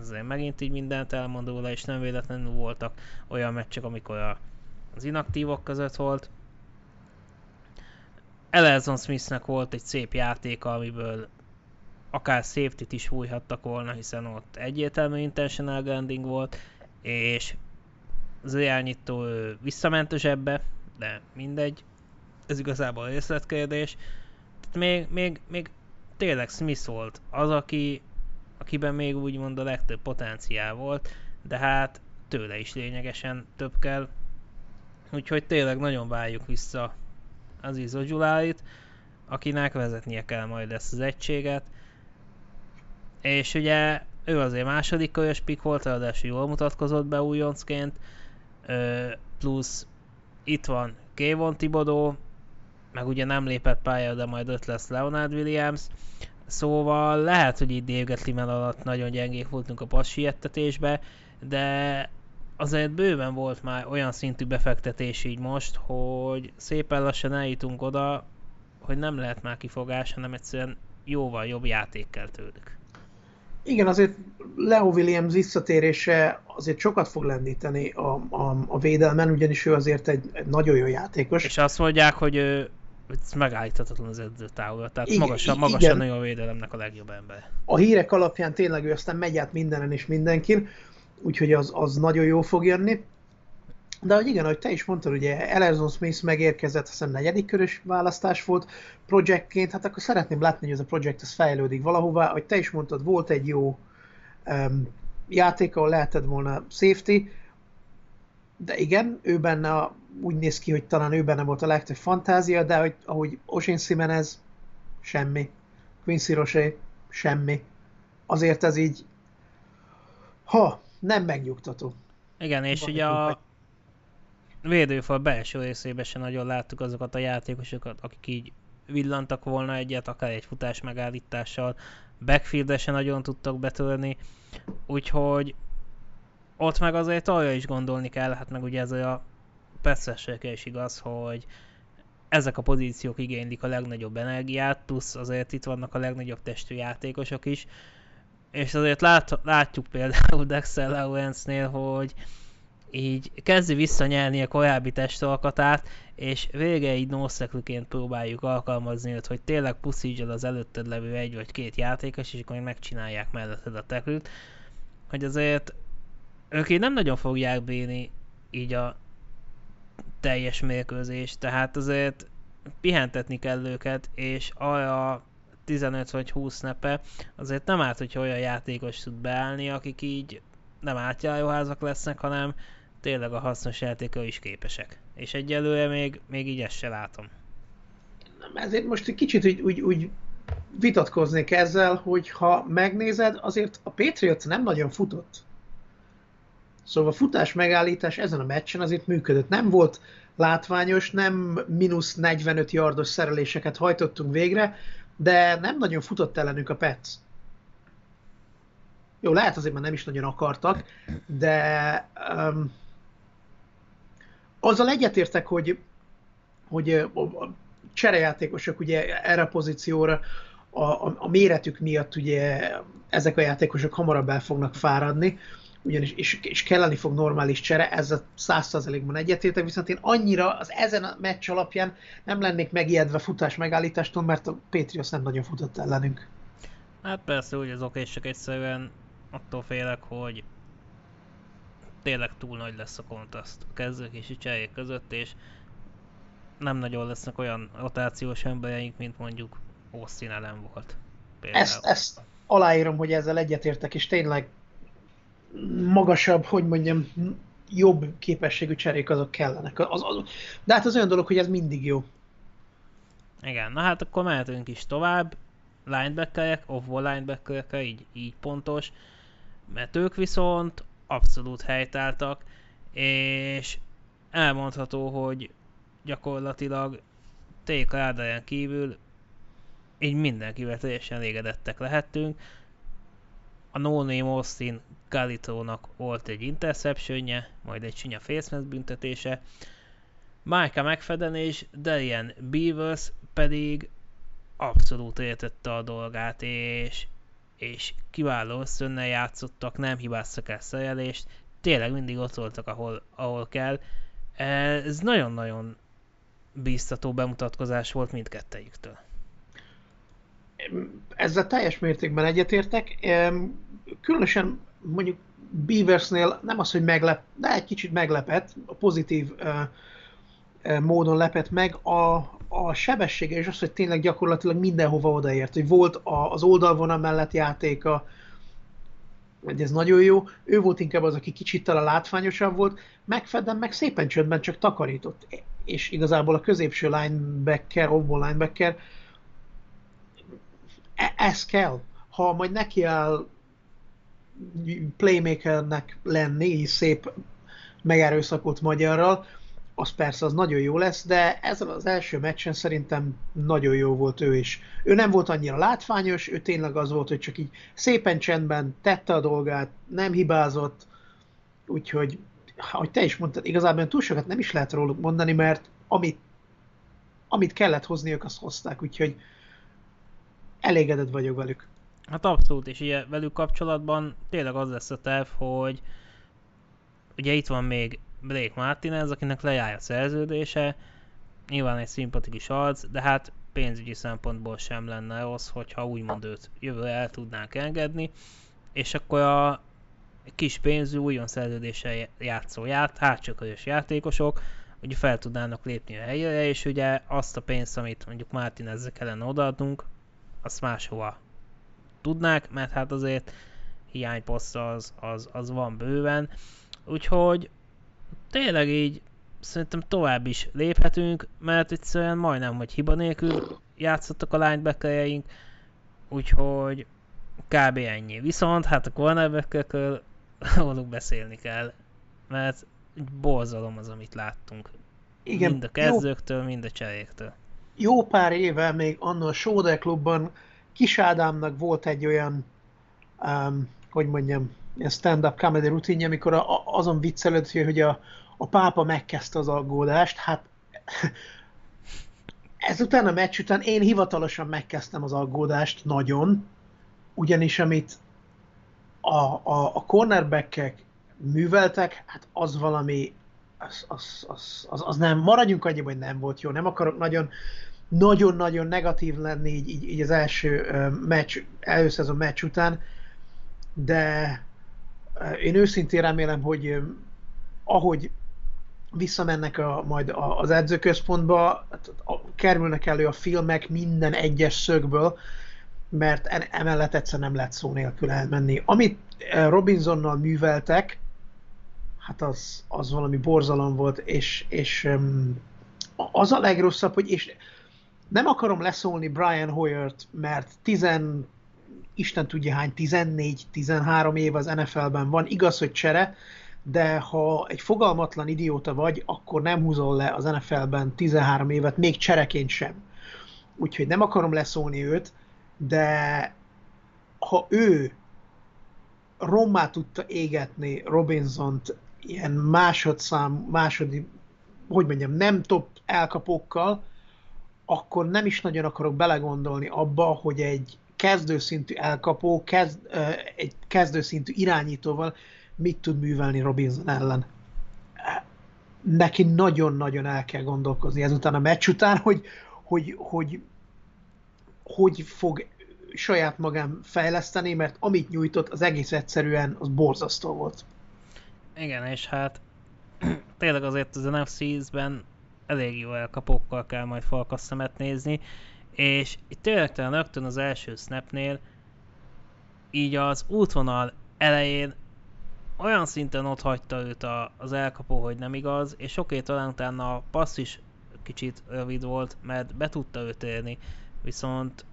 S1: azért megint így mindent elmond róla, és nem véletlenül voltak olyan meccsek, amikor a, az inaktívok között volt. Ellerson Smithnek volt egy szép játéka, amiből akár safety is fújhattak volna, hiszen ott egyértelmű intentional grounding volt, és az irányító visszament a de mindegy, ez igazából részletkérdés. Tehát még, még, még tényleg Smith volt az, aki akiben még úgymond a legtöbb potenciál volt, de hát tőle is lényegesen több kell. Úgyhogy tényleg nagyon várjuk vissza az Izogjuláit, akinek vezetnie kell majd ezt az egységet. És ugye ő azért második körös pick volt, ráadásul jól mutatkozott be újoncként, plusz itt van Kevon Tibodó, meg ugye nem lépett pálya, de majd öt lesz Leonard Williams, Szóval lehet, hogy itt Dave Gettliman alatt nagyon gyengék voltunk a passiettetésbe, de azért bőven volt már olyan szintű befektetés így most, hogy szépen lassan eljutunk oda, hogy nem lehet már kifogás, hanem egyszerűen jóval jobb játék kell tőlük.
S2: Igen, azért Leo Williams visszatérése azért sokat fog lendíteni a, a, a védelmen, ugyanis ő azért egy, egy nagyon jó játékos.
S1: És azt mondják, hogy ő ez megállíthatatlan az edzőtávol, tehát igen, magasan, magasan nagyon a védelemnek a legjobb ember.
S2: A hírek alapján tényleg ő aztán megy át mindenen és mindenkin, úgyhogy az, az nagyon jó fog jönni. De hogy igen, ahogy te is mondtad, ugye Elerson Smith megérkezett, hiszem negyedik körös választás volt projektként, hát akkor szeretném látni, hogy ez a projekt ez fejlődik valahová. Ahogy te is mondtad, volt egy jó um, játék, ahol lehetett volna safety, de igen, ő benne a, úgy néz ki, hogy talán ő benne volt a legtöbb fantázia, de hogy, ahogy Osin Simenez, semmi. Quincy Roche, semmi. Azért ez így, ha, nem megnyugtató.
S1: Igen, és ugye a védőfal belső részében sem nagyon láttuk azokat a játékosokat, akik így villantak volna egyet, akár egy futás megállítással, backfield se nagyon tudtak betörni, úgyhogy ott meg azért arra is gondolni kell, hát meg ugye ez a persze is igaz, hogy ezek a pozíciók igénylik a legnagyobb energiát, plusz azért itt vannak a legnagyobb testű játékosok is, és azért lát, látjuk például [LAUGHS] Dexter Lawrence-nél, hogy így kezdi visszanyelni a korábbi testalkatát, és vége így nószekluként próbáljuk alkalmazni őt, hogy tényleg puszítsd az előtted levő egy vagy két játékos, és akkor megcsinálják melletted a teklőt, hogy azért ők így nem nagyon fogják bírni így a teljes mérkőzés, tehát azért pihentetni kell őket, és arra 15 vagy 20 nepe azért nem árt, hogyha olyan játékos tud beállni, akik így nem átjáróházak lesznek, hanem tényleg a hasznos játéka is képesek. És egyelőre még, még így ezt se látom.
S2: Ezért most egy kicsit úgy, úgy, úgy vitatkoznék ezzel, hogy ha megnézed, azért a Patriots nem nagyon futott. Szóval a futás megállítás ezen a meccsen azért működött. Nem volt látványos, nem mínusz 45 yardos szereléseket hajtottunk végre, de nem nagyon futott ellenünk a Pets. Jó, lehet azért, mert nem is nagyon akartak, de um, azzal egyetértek, hogy, hogy a cserejátékosok ugye erre a pozícióra a, a, a méretük miatt ugye ezek a játékosok hamarabb el fognak fáradni, ugyanis és, és kelleni fog normális csere, ez a százszerzelékben egyetértek, viszont én annyira az ezen a meccs alapján nem lennék megijedve futás megállítástól, mert a Patriots nem nagyon futott ellenünk.
S1: Hát persze, hogy az oké, csak egyszerűen attól félek, hogy tényleg túl nagy lesz a kontraszt a kezdők és a cserék között, és nem nagyon lesznek olyan rotációs embereink, mint mondjuk Austin ellen volt.
S2: Például. Ezt, ezt aláírom, hogy ezzel egyetértek, és tényleg magasabb, hogy mondjam, jobb képességű cserék azok kellenek. Az, az, de hát az olyan dolog, hogy ez mindig jó.
S1: Igen, na hát akkor mehetünk is tovább. Linebackerek, off-ball linebackerek, így, így pontos. Mert ők viszont abszolút helytáltak, és elmondható, hogy gyakorlatilag Téka Ádáján kívül így mindenkivel teljesen elégedettek lehettünk. A No Name Austin Galitónak volt egy interceptionje, majd egy csinya face büntetése. Micah McFadden és Darian Beavers pedig abszolút értette a dolgát, és, és kiváló összönnel játszottak, nem hibáztak el szerelést, tényleg mindig ott voltak, ahol, ahol kell. Ez nagyon-nagyon bíztató bemutatkozás volt mindkettejüktől.
S2: Ezzel teljes mértékben egyetértek. Különösen mondjuk Beaversnél nem az, hogy meglep, de egy kicsit meglepett, pozitív módon lepett meg a, a sebessége, és az, hogy tényleg gyakorlatilag mindenhova odaért, hogy volt a, az oldalvonal mellett játéka, hogy ez nagyon jó. Ő volt inkább az, aki kicsit talán látványosabb volt, megfedem meg szépen csöndben csak takarított. És igazából a középső linebacker, off linebacker, e- ez kell. Ha majd neki áll playmakernek lenni, szép megerőszakolt magyarral, az persze az nagyon jó lesz, de ezzel az első meccsen szerintem nagyon jó volt ő is. Ő nem volt annyira látványos, ő tényleg az volt, hogy csak így szépen csendben tette a dolgát, nem hibázott, úgyhogy, ahogy te is mondtad, igazából túl sokat nem is lehet róluk mondani, mert amit, amit kellett hozni, ők azt hozták, úgyhogy elégedett vagyok velük.
S1: Hát abszolút, és ugye velük kapcsolatban tényleg az lesz a terv, hogy ugye itt van még Blake Martinez, akinek lejár a szerződése, nyilván egy szimpatikus arc, de hát pénzügyi szempontból sem lenne rossz, hogyha úgymond őt jövőre el tudnánk engedni, és akkor a kis pénzű, újon szerződéssel játszó ját, hátsókörös játékosok, ugye fel tudnának lépni a helyére, és ugye azt a pénzt, amit mondjuk Martinezzel kellene odaadnunk, azt máshova tudnák, mert hát azért hiányposzt az, az, az van bőven. Úgyhogy tényleg így szerintem tovább is léphetünk, mert egyszerűen majdnem, hogy hiba nélkül játszottak a linebackerjeink, úgyhogy kb. ennyi. Viszont hát a cornerbackekről róluk beszélni kell, mert borzalom az, amit láttunk. Igen, mind a kezdőktől, jó, mind a cseréktől.
S2: Jó pár éve még anno a Sóder klubban Kis Ádámnak volt egy olyan, um, hogy mondjam, ilyen stand-up comedy rutinja, amikor a, azon viccelődött, hogy a, a pápa megkezdte az aggódást, hát [LAUGHS] ezután a meccs után én hivatalosan megkezdtem az aggódást, nagyon, ugyanis amit a, a, a cornerbackek műveltek, hát az valami, az, az, az, az, az nem, maradjunk annyi, hogy nem volt jó, nem akarok nagyon nagyon-nagyon negatív lenni így, így, így az első meccs, előszezon meccs után, de én őszintén remélem, hogy ahogy visszamennek a, majd az edzőközpontba, hát kerülnek elő a filmek minden egyes szögből, mert emellett egyszer nem lehet szó nélkül elmenni. Amit Robinsonnal műveltek, hát az, az valami borzalom volt, és, és az a legrosszabb, hogy és nem akarom leszólni Brian Hoyert, mert 10, Isten tudja hány, 14-13 év az NFL-ben van, igaz, hogy csere, de ha egy fogalmatlan idióta vagy, akkor nem húzol le az NFL-ben 13 évet, még csereként sem. Úgyhogy nem akarom leszólni őt, de ha ő rommá tudta égetni Robinsont ilyen másodszám, második, hogy mondjam, nem top elkapókkal, akkor nem is nagyon akarok belegondolni abba, hogy egy kezdőszintű elkapó, kezd, egy kezdőszintű irányítóval mit tud művelni Robinson ellen. Neki nagyon-nagyon el kell gondolkozni ezután a meccs után, hogy hogy, hogy, hogy fog saját magám fejleszteni, mert amit nyújtott, az egész egyszerűen az borzasztó volt.
S1: Igen, és hát [CLEARS THROAT] tényleg azért az NFC-ben elég jó elkapókkal kell majd falkas szemet nézni, és itt tényleg rögtön az első snapnél így az útvonal elején olyan szinten ott hagyta őt a, az elkapó, hogy nem igaz, és oké, talán utána a passz is kicsit rövid volt, mert be tudta őt érni, viszont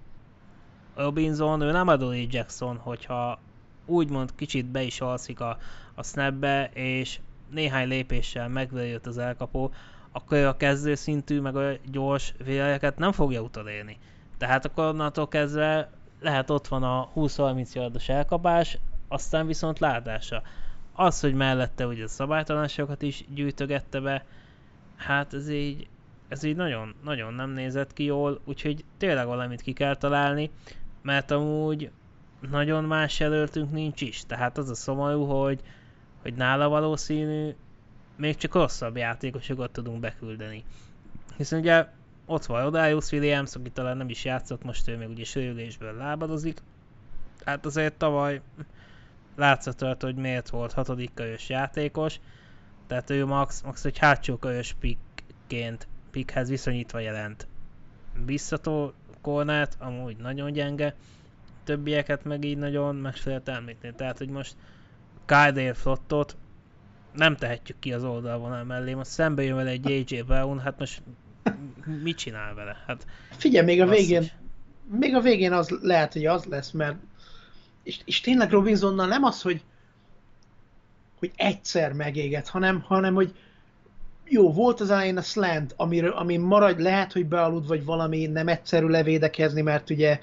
S1: Robinson, ő nem Adolé Jackson, hogyha úgymond kicsit be is alszik a, a snapbe, és néhány lépéssel megverjött az elkapó, akkor a kezdő szintű, meg a gyors véleket nem fogja utolérni. Tehát akkor onnantól kezdve lehet ott van a 20-30 yardos elkapás, aztán viszont látása. Az, hogy mellette ugye a szabálytalanságokat is gyűjtögette be, hát ez így, ez így nagyon, nagyon nem nézett ki jól, úgyhogy tényleg valamit ki kell találni, mert amúgy nagyon más jelöltünk nincs is. Tehát az a szomorú, hogy, hogy nála valószínű még csak rosszabb játékosokat tudunk beküldeni. Hiszen ugye ott van Odaius Williams, aki talán nem is játszott, most ő még ugye sérülésből lábadozik. Hát azért tavaly látszott hogy miért volt hatodik körös játékos, tehát ő max, max egy hátsó körös pickként, pickhez viszonyítva jelent. Biztató kornát, amúgy nagyon gyenge, többieket meg így nagyon meg említeni. Tehát, hogy most Kyle Flottot nem tehetjük ki az oldalvonal mellé, most szembe jön vele egy JJ Brown, hát most mit csinál vele? Hát,
S2: Figyelj, még a végén, is. még a végén az lehet, hogy az lesz, mert és, és tényleg Robinsonnal nem az, hogy hogy egyszer megéget, hanem, hanem hogy jó, volt az elején a slant, amiről, ami maradj, lehet, hogy bealud, vagy valami nem egyszerű levédekezni, mert ugye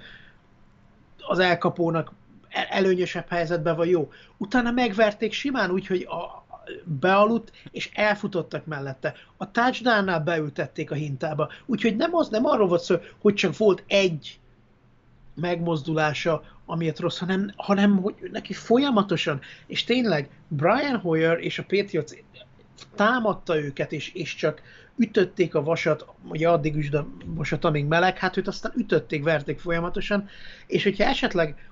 S2: az elkapónak előnyösebb helyzetben van jó. Utána megverték simán úgy, hogy a, bealudt, és elfutottak mellette. A touchdown beültették a hintába. Úgyhogy nem az, nem arról volt szó, hogy csak volt egy megmozdulása, amiért rossz, hanem, hanem hogy neki folyamatosan, és tényleg Brian Hoyer és a Patriots támadta őket, és, és csak ütötték a vasat, ugye addig üsd a vasat, amíg meleg, hát őt aztán ütötték, verték folyamatosan, és hogyha esetleg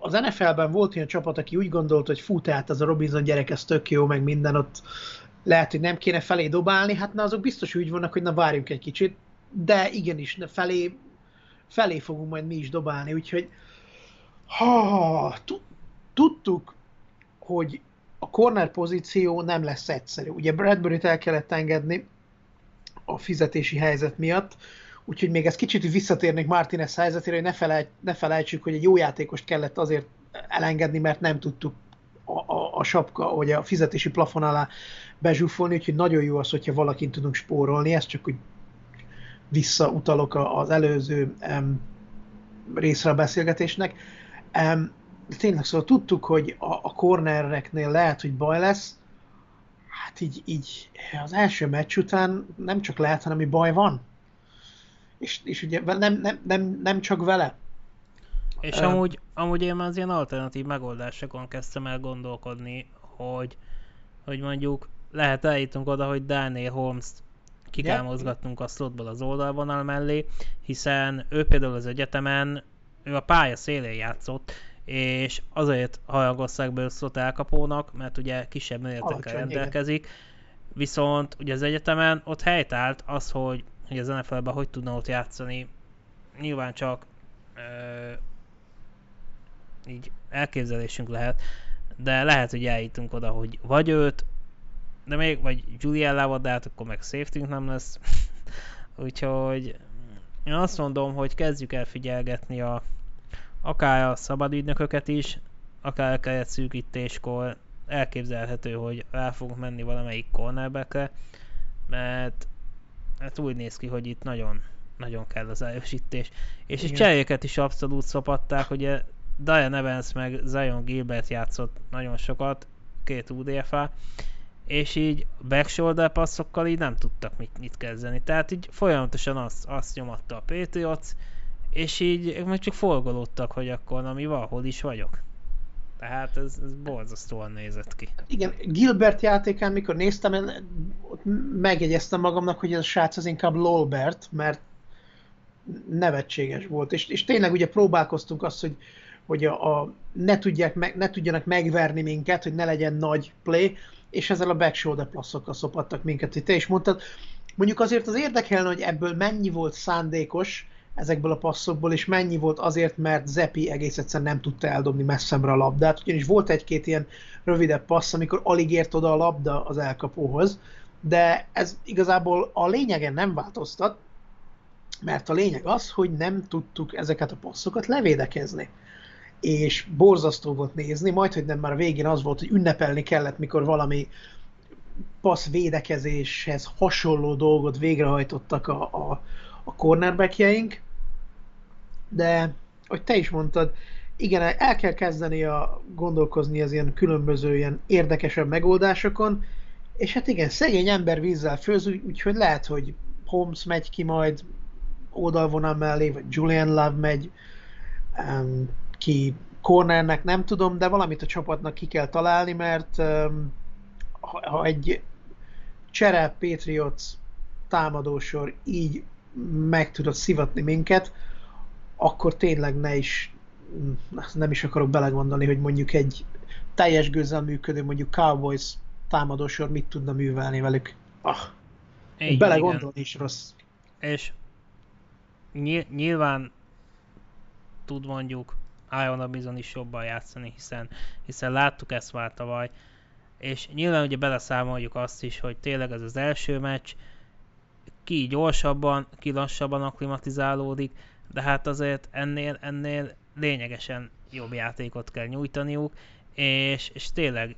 S2: az NFL-ben volt olyan csapat, aki úgy gondolt, hogy fú, tehát az a Robinson gyerek, ez tök jó, meg minden ott lehet, hogy nem kéne felé dobálni, hát na azok biztos úgy vannak, hogy na várjunk egy kicsit, de igenis, felé, felé fogunk majd mi is dobálni, úgyhogy ha, tudtuk, hogy a corner pozíció nem lesz egyszerű. Ugye Bradbury-t el kellett engedni a fizetési helyzet miatt, úgyhogy még ez kicsit visszatérnék Martinez helyzetére, hogy ne, felejt, ne felejtsük, hogy egy jó játékost kellett azért elengedni, mert nem tudtuk a, a, a sapka, vagy a fizetési plafon alá bezsúfolni, úgyhogy nagyon jó az, hogyha valakin tudunk spórolni, ez csak úgy visszautalok az előző um, részre a beszélgetésnek. Um, de tényleg szóval tudtuk, hogy a, a cornereknél lehet, hogy baj lesz, hát így, így az első meccs után nem csak lehet, hanem baj van. És, és ugye nem, nem, nem, nem csak vele.
S1: És uh, amúgy, amúgy én már az ilyen alternatív megoldásokon kezdtem el gondolkodni, hogy, hogy mondjuk lehet eljutunk oda, hogy Daniel Holmes-t ki kell mozgatnunk a slotból az oldalvonal mellé, hiszen ő például az egyetemen, ő a pálya szélén játszott, és azért hajagozták be összot elkapónak, mert ugye kisebb méretekkel rendelkezik, igen. viszont ugye az egyetemen ott helytált az, hogy, hogy az NFL-ben hogy tudna ott játszani, nyilván csak ö, így elképzelésünk lehet, de lehet, hogy eljutunk oda, hogy vagy őt de még, vagy Juliellával, de hát akkor meg safety nem lesz. [LAUGHS] Úgyhogy én azt mondom, hogy kezdjük el figyelgetni a, akár a szabadügynököket is, akár a keret szűkítéskor elképzelhető, hogy rá fogunk menni valamelyik cornerbackre, mert hát úgy néz ki, hogy itt nagyon, nagyon kell az erősítés. És Igen. cseréket is abszolút szopatták, ugye Diane Evans meg Zion Gilbert játszott nagyon sokat, két UDFA, és így backshoulder passzokkal így nem tudtak mit, mit kezdeni. Tehát így folyamatosan azt, azt nyomatta a Patriots, és így meg csak forgolódtak, hogy akkor na mi van, hol is vagyok. Tehát ez, ez borzasztóan nézett ki.
S2: Igen, Gilbert játékán, mikor néztem, ott megjegyeztem magamnak, hogy ez a srác az inkább Lolbert, mert nevetséges volt. És, és tényleg ugye próbálkoztunk azt, hogy, hogy a, a, ne, tudják meg, ne tudjanak megverni minket, hogy ne legyen nagy play, és ezzel a back shoulder pluszokkal szopattak minket, hogy te is mondtad. Mondjuk azért az érdekelne, hogy ebből mennyi volt szándékos ezekből a passzokból, és mennyi volt azért, mert Zepi egész egyszerűen nem tudta eldobni messzembre a labdát, ugyanis volt egy-két ilyen rövidebb passz, amikor alig ért oda a labda az elkapóhoz, de ez igazából a lényegen nem változtat, mert a lényeg az, hogy nem tudtuk ezeket a passzokat levédekezni. És borzasztó volt nézni, majd, hogy nem már a végén az volt, hogy ünnepelni kellett, mikor valami passz védekezéshez hasonló dolgot végrehajtottak a, a, a cornerbackjeink, de, hogy te is mondtad, igen, el kell kezdeni a gondolkozni az ilyen különböző ilyen érdekesebb megoldásokon, és hát igen, szegény ember vízzel főz, úgyhogy lehet, hogy Holmes megy ki majd oldalvonal mellé, vagy Julian Love megy, um, ki cornernek, nem tudom, de valamit a csapatnak ki kell találni, mert um, ha, ha egy csere Patriots támadósor így meg tudod szivatni minket, akkor tényleg ne is, nem is akarok belegondolni, hogy mondjuk egy teljes gőzzel működő, mondjuk Cowboys támadósor mit tudna művelni velük. Ah, Így, belegondolni is rossz.
S1: És nyilván tud mondjuk Iona bizony is jobban játszani, hiszen, hiszen láttuk ezt már tavaly, és nyilván ugye beleszámoljuk azt is, hogy tényleg ez az első meccs, ki gyorsabban, ki lassabban aklimatizálódik, de hát azért ennél, ennél lényegesen jobb játékot kell nyújtaniuk, és, és tényleg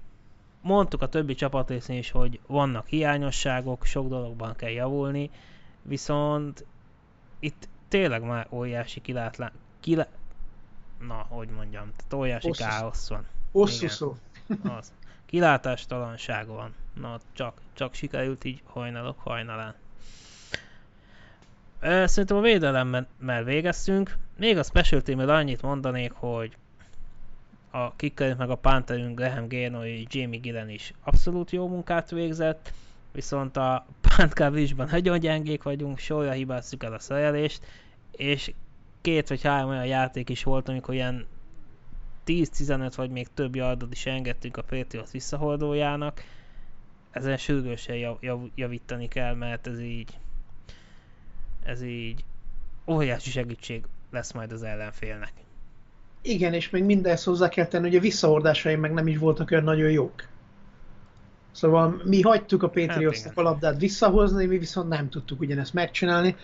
S1: mondtuk a többi csapatrészén is, hogy vannak hiányosságok, sok dologban kell javulni, viszont itt tényleg már óriási kilátlán, kilá, na, hogy mondjam, tehát óriási Osszus. káosz van.
S2: Hosszú szó. [LAUGHS]
S1: Az. Kilátástalanság van. Na, csak, csak sikerült így hajnalok hajnalán. Szerintem a védelemmel végeztünk. Még a special team annyit mondanék, hogy a kickerünk meg a pánterünk Graham Génoi, Jamie Gillen is abszolút jó munkát végzett, viszont a punt nagyon gyengék vagyunk, sorra hibáztuk el a szerelést, és két vagy három olyan játék is volt, amikor ilyen 10-15 vagy még több yardot is engedtünk a Patriots visszahordójának. Ezen sürgősen jav, jav, javítani kell, mert ez így ez így óriási segítség lesz majd az ellenfélnek.
S2: Igen, és még mindezt hozzá kell tenni, hogy a visszahordásaim meg nem is voltak olyan nagyon jók. Szóval mi hagytuk a Patriotsnak hát a labdát visszahozni, mi viszont nem tudtuk ugyanezt megcsinálni.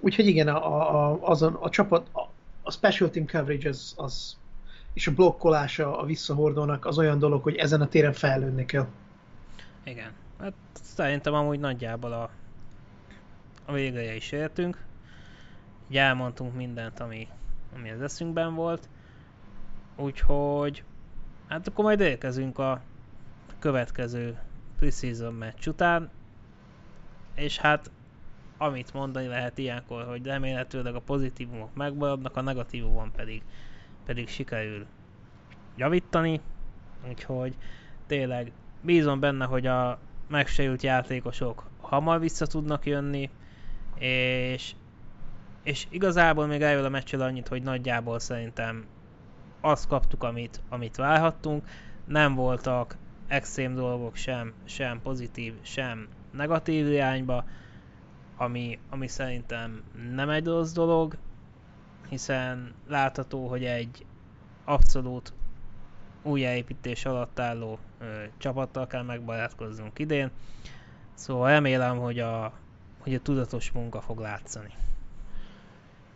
S2: Úgyhogy igen, a, a, azon, a csapat, a, a special team coverage az, az, és a blokkolása a visszahordónak az olyan dolog, hogy ezen a téren fejlődni kell.
S1: Igen. Hát szerintem amúgy nagyjából a, a végére is értünk. Így elmondtunk mindent, ami, ami az eszünkben volt. Úgyhogy hát akkor majd érkezünk a következő preseason meccs után. És hát amit mondani lehet ilyenkor, hogy remélhetőleg a pozitívumok megmaradnak, a negatívumon pedig, pedig sikerül javítani, úgyhogy tényleg bízom benne, hogy a megsérült játékosok hamar vissza tudnak jönni, és, és igazából még eljön a meccsel annyit, hogy nagyjából szerintem azt kaptuk, amit, amit várhattunk, nem voltak extrém dolgok sem, sem pozitív, sem negatív irányba, ami, ami szerintem nem egy rossz dolog, hiszen látható, hogy egy abszolút újjáépítés alatt álló ö, csapattal kell megbarátkoznunk idén. Szóval remélem, hogy a, hogy a tudatos munka fog látszani.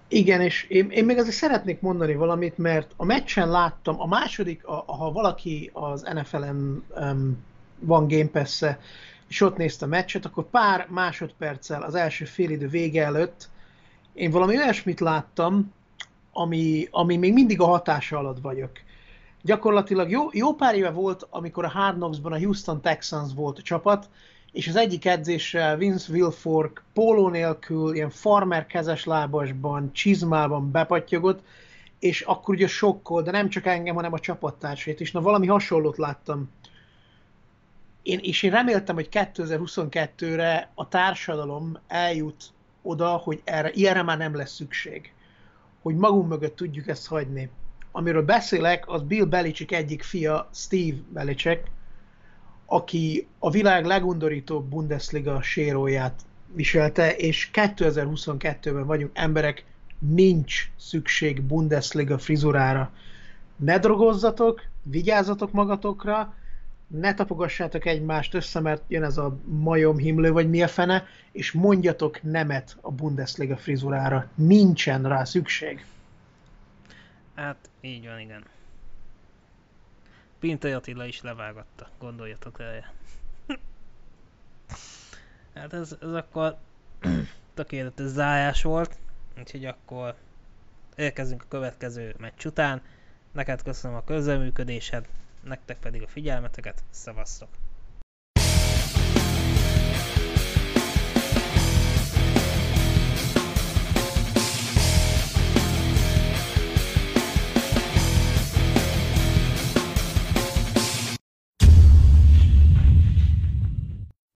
S2: Igen, és én, én még azért szeretnék mondani valamit, mert a meccsen láttam, a második, a, ha valaki az NFL-en um, van Game pass és ott nézte a meccset, akkor pár másodperccel az első félidő vége előtt én valami olyasmit láttam, ami, ami még mindig a hatása alatt vagyok. Gyakorlatilag jó, jó pár éve volt, amikor a Hard Knocks-ban a Houston Texans volt a csapat, és az egyik edzésre Vince Wilfork póló nélkül, ilyen farmer kezes lábasban, csizmában bepattyogott, és akkor ugye sokkol, de nem csak engem, hanem a csapattársait is. Na valami hasonlót láttam. Én, és én reméltem, hogy 2022-re a társadalom eljut oda, hogy erre, ilyenre már nem lesz szükség. Hogy magunk mögött tudjuk ezt hagyni. Amiről beszélek, az Bill Belichick egyik fia, Steve Belichick, aki a világ legundorítóbb Bundesliga séróját viselte, és 2022-ben vagyunk emberek, nincs szükség Bundesliga frizurára. Ne drogozzatok, vigyázzatok magatokra, ne tapogassátok egymást össze, mert jön ez a majom himlő, vagy mi a fene, és mondjatok nemet a Bundesliga frizurára. Nincsen rá szükség.
S1: Hát, így van, igen. Pintai Attila is levágatta, gondoljatok rá. [LAUGHS] hát ez, ez akkor [CLEARS THROAT] tökéletes zájás volt, úgyhogy akkor érkezünk a következő meccs után. Neked köszönöm a közreműködésed, nektek pedig a figyelmeteket, szevasztok!